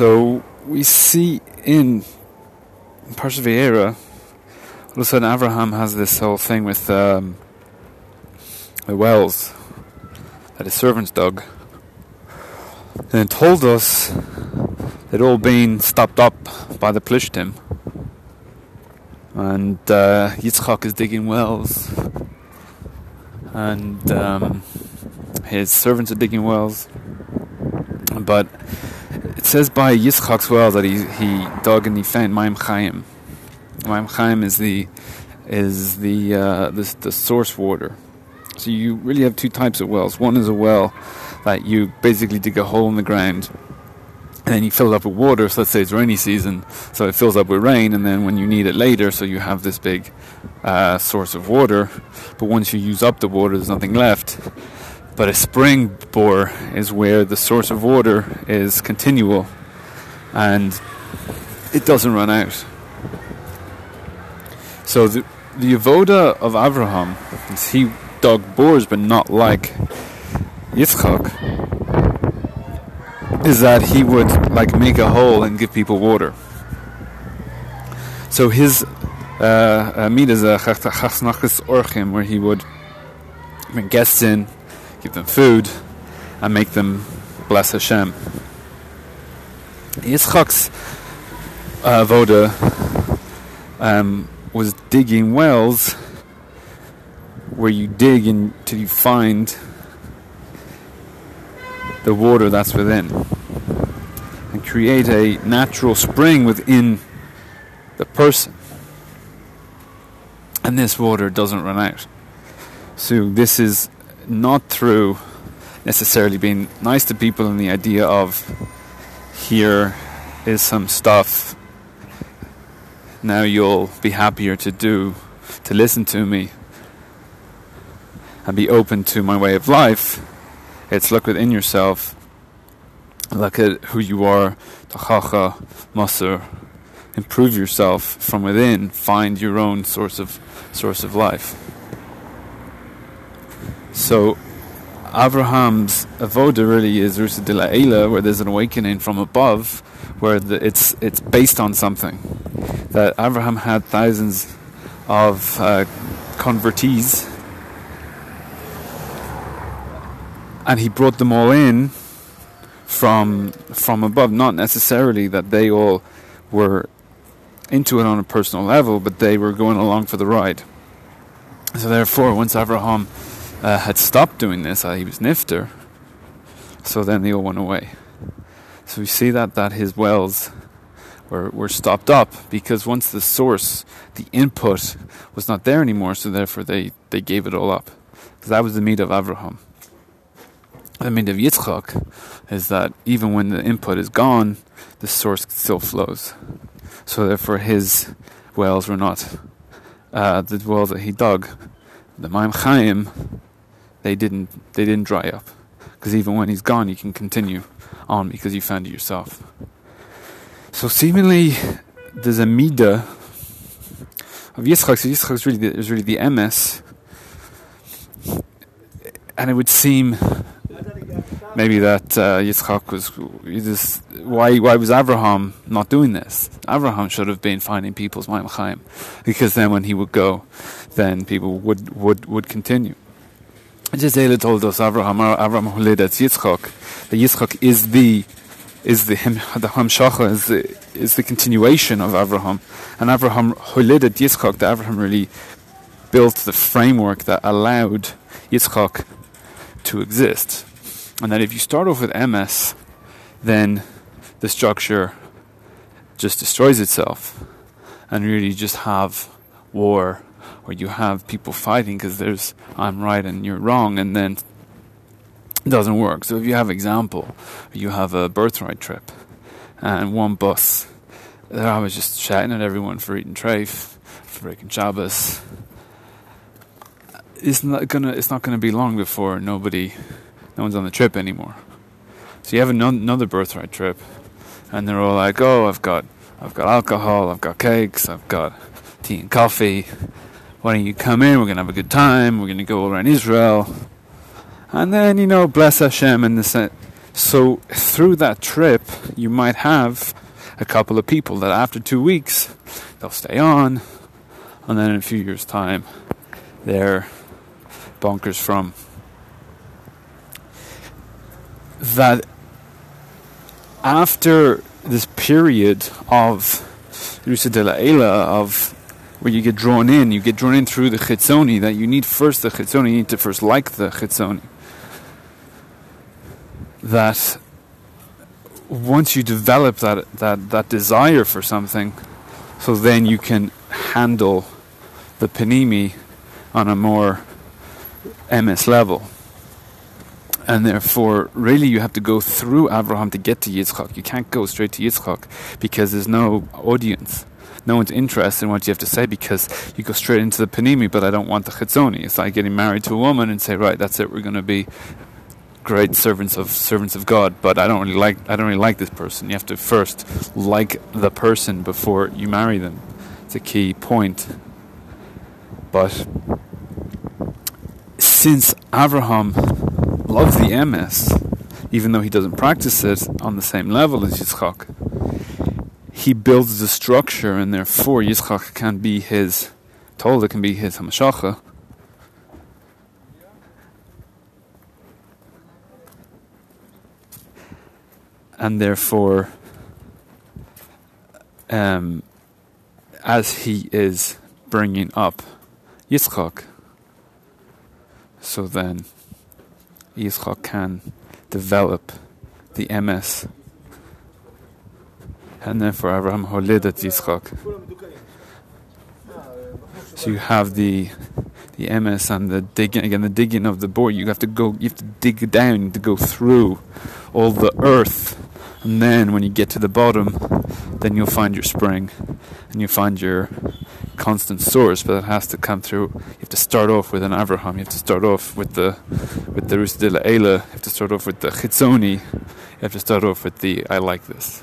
So we see in Parsha Vayera, all of a sudden Abraham has this whole thing with um, the wells that his servants dug. And it told us they'd all been stopped up by the Plishtim. And uh, Yitzchak is digging wells. And um, his servants are digging wells. But it says by Yitzchak's well that he, he dug and he found Maim Chaim. Maim Chaim is the is the, uh, the the source water. So you really have two types of wells. One is a well that you basically dig a hole in the ground and then you fill it up with water. So let's say it's rainy season, so it fills up with rain, and then when you need it later, so you have this big uh, source of water. But once you use up the water, there's nothing left. But a spring bore is where the source of water is continual and it doesn't run out. So the, the avoda of Abraham is he dug bores, but not like Yitzchak, is that he would like make a hole and give people water. So his uh, meat is a hachnosas orchim, where he would bring guests in, give them food, and make them bless Hashem. Yitzchak's uh, voda um, was digging wells where you dig until you find the water that's within and create a natural spring within the person. And this water doesn't run out. So, this is not through necessarily being nice to people and the idea of here is some stuff now you'll be happier to do to listen to me and be open to my way of life. It's look within yourself. Look at who you are tachacha masur improve yourself from within. Find your own source of source of life so Abraham's avoda really is Rusa de la where there's an awakening from above, where the, it's it's based on something. That Abraham had thousands of uh, convertees, and he brought them all in from from above. Not necessarily that they all were into it on a personal level, but they were going along for the ride. So therefore, once Abraham uh, had stopped doing this, uh, he was nifter. So then they all went away. So we see that that his wells were were stopped up because once the source, the input, was not there anymore, so therefore they they gave it all up. Because that was the meat of Abraham. The meat of Yitzchak is that even when the input is gone, the source still flows. So therefore his wells were not uh, the wells that he dug. The Maim Chaim they didn't they didn't dry up. Because even when he's gone you can continue on because you found it yourself. So seemingly there's a midah of Yitzchak. So Yitzchak is really the, is really the emes and it would seem maybe that uh, Yitzchak was just, why why was Abraham not doing this? Abraham should have been finding people's Maim because then when he would go, then people would would would continue. Jezela told us Abraham, Abraham Huledet Yitzchak, that Yitzchak is the is the the Hamshacha is the is the continuation of Abraham, and Abraham Huledet Yitzchak. That Abraham really built the framework that allowed Yitzchak to exist, and that if you start off with emes, then the structure just destroys itself, and really just have war where you have people fighting because there's I'm right and you're wrong, and then it doesn't work. So if you have example, you have a birthright trip and one bus, there I was just shouting at everyone for eating treif, for breaking Shabbos. It's not gonna. It's not gonna be long before nobody, no one's on the trip anymore. So you have another birthright trip, and they're all like, "Oh, I've got, I've got alcohol, I've got cakes, I've got tea and coffee, why don't you come in? We're going to have a good time. We're going to go around Israel. And then, you know, bless Hashem and the, So through that trip, you might have a couple of people that after two weeks they'll stay on, and then in a few years' time, they're bonkers from. That after this period of Rusa de la Ela, of where you get drawn in, you get drawn in through the chitzoni, that you need first the chitzoni, you need to first like the chitzoni. That once you develop that, that, that desire for something, so then you can handle the panimi on a more emes level. And therefore, really, you have to go through Avraham to get to Yitzchak. You can't go straight to Yitzchak because there's no audience no one's interested in what you have to say because you go straight into the panimi, but I don't want the chitzoni. It's like getting married to a woman and say, right, that's it, we're going to be great servants of servants of God, but I don't really like I don't really like this person. You have to first like the person before you marry them. It's a key point. But since Abraham loves the emes, even though he doesn't practice it on the same level as Yitzchak, he builds the structure, and therefore Yitzchak can be his Tolda can be his Hamashacha. And therefore, um, as he is bringing up Yitzchak, so then Yitzchak can develop the emes and then for Abraham Holidat Yitzchak. So you have the the emes and the digging again the digging of the board. You have to go. You have to dig down to go through all the earth, and then when you get to the bottom, then you'll find your spring, and you find your constant source. But it has to come through. You have to start off with an Abraham. You have to start off with the with the Rus Ela. You have to start off with the Chitzoni. You have to start off with the I like this.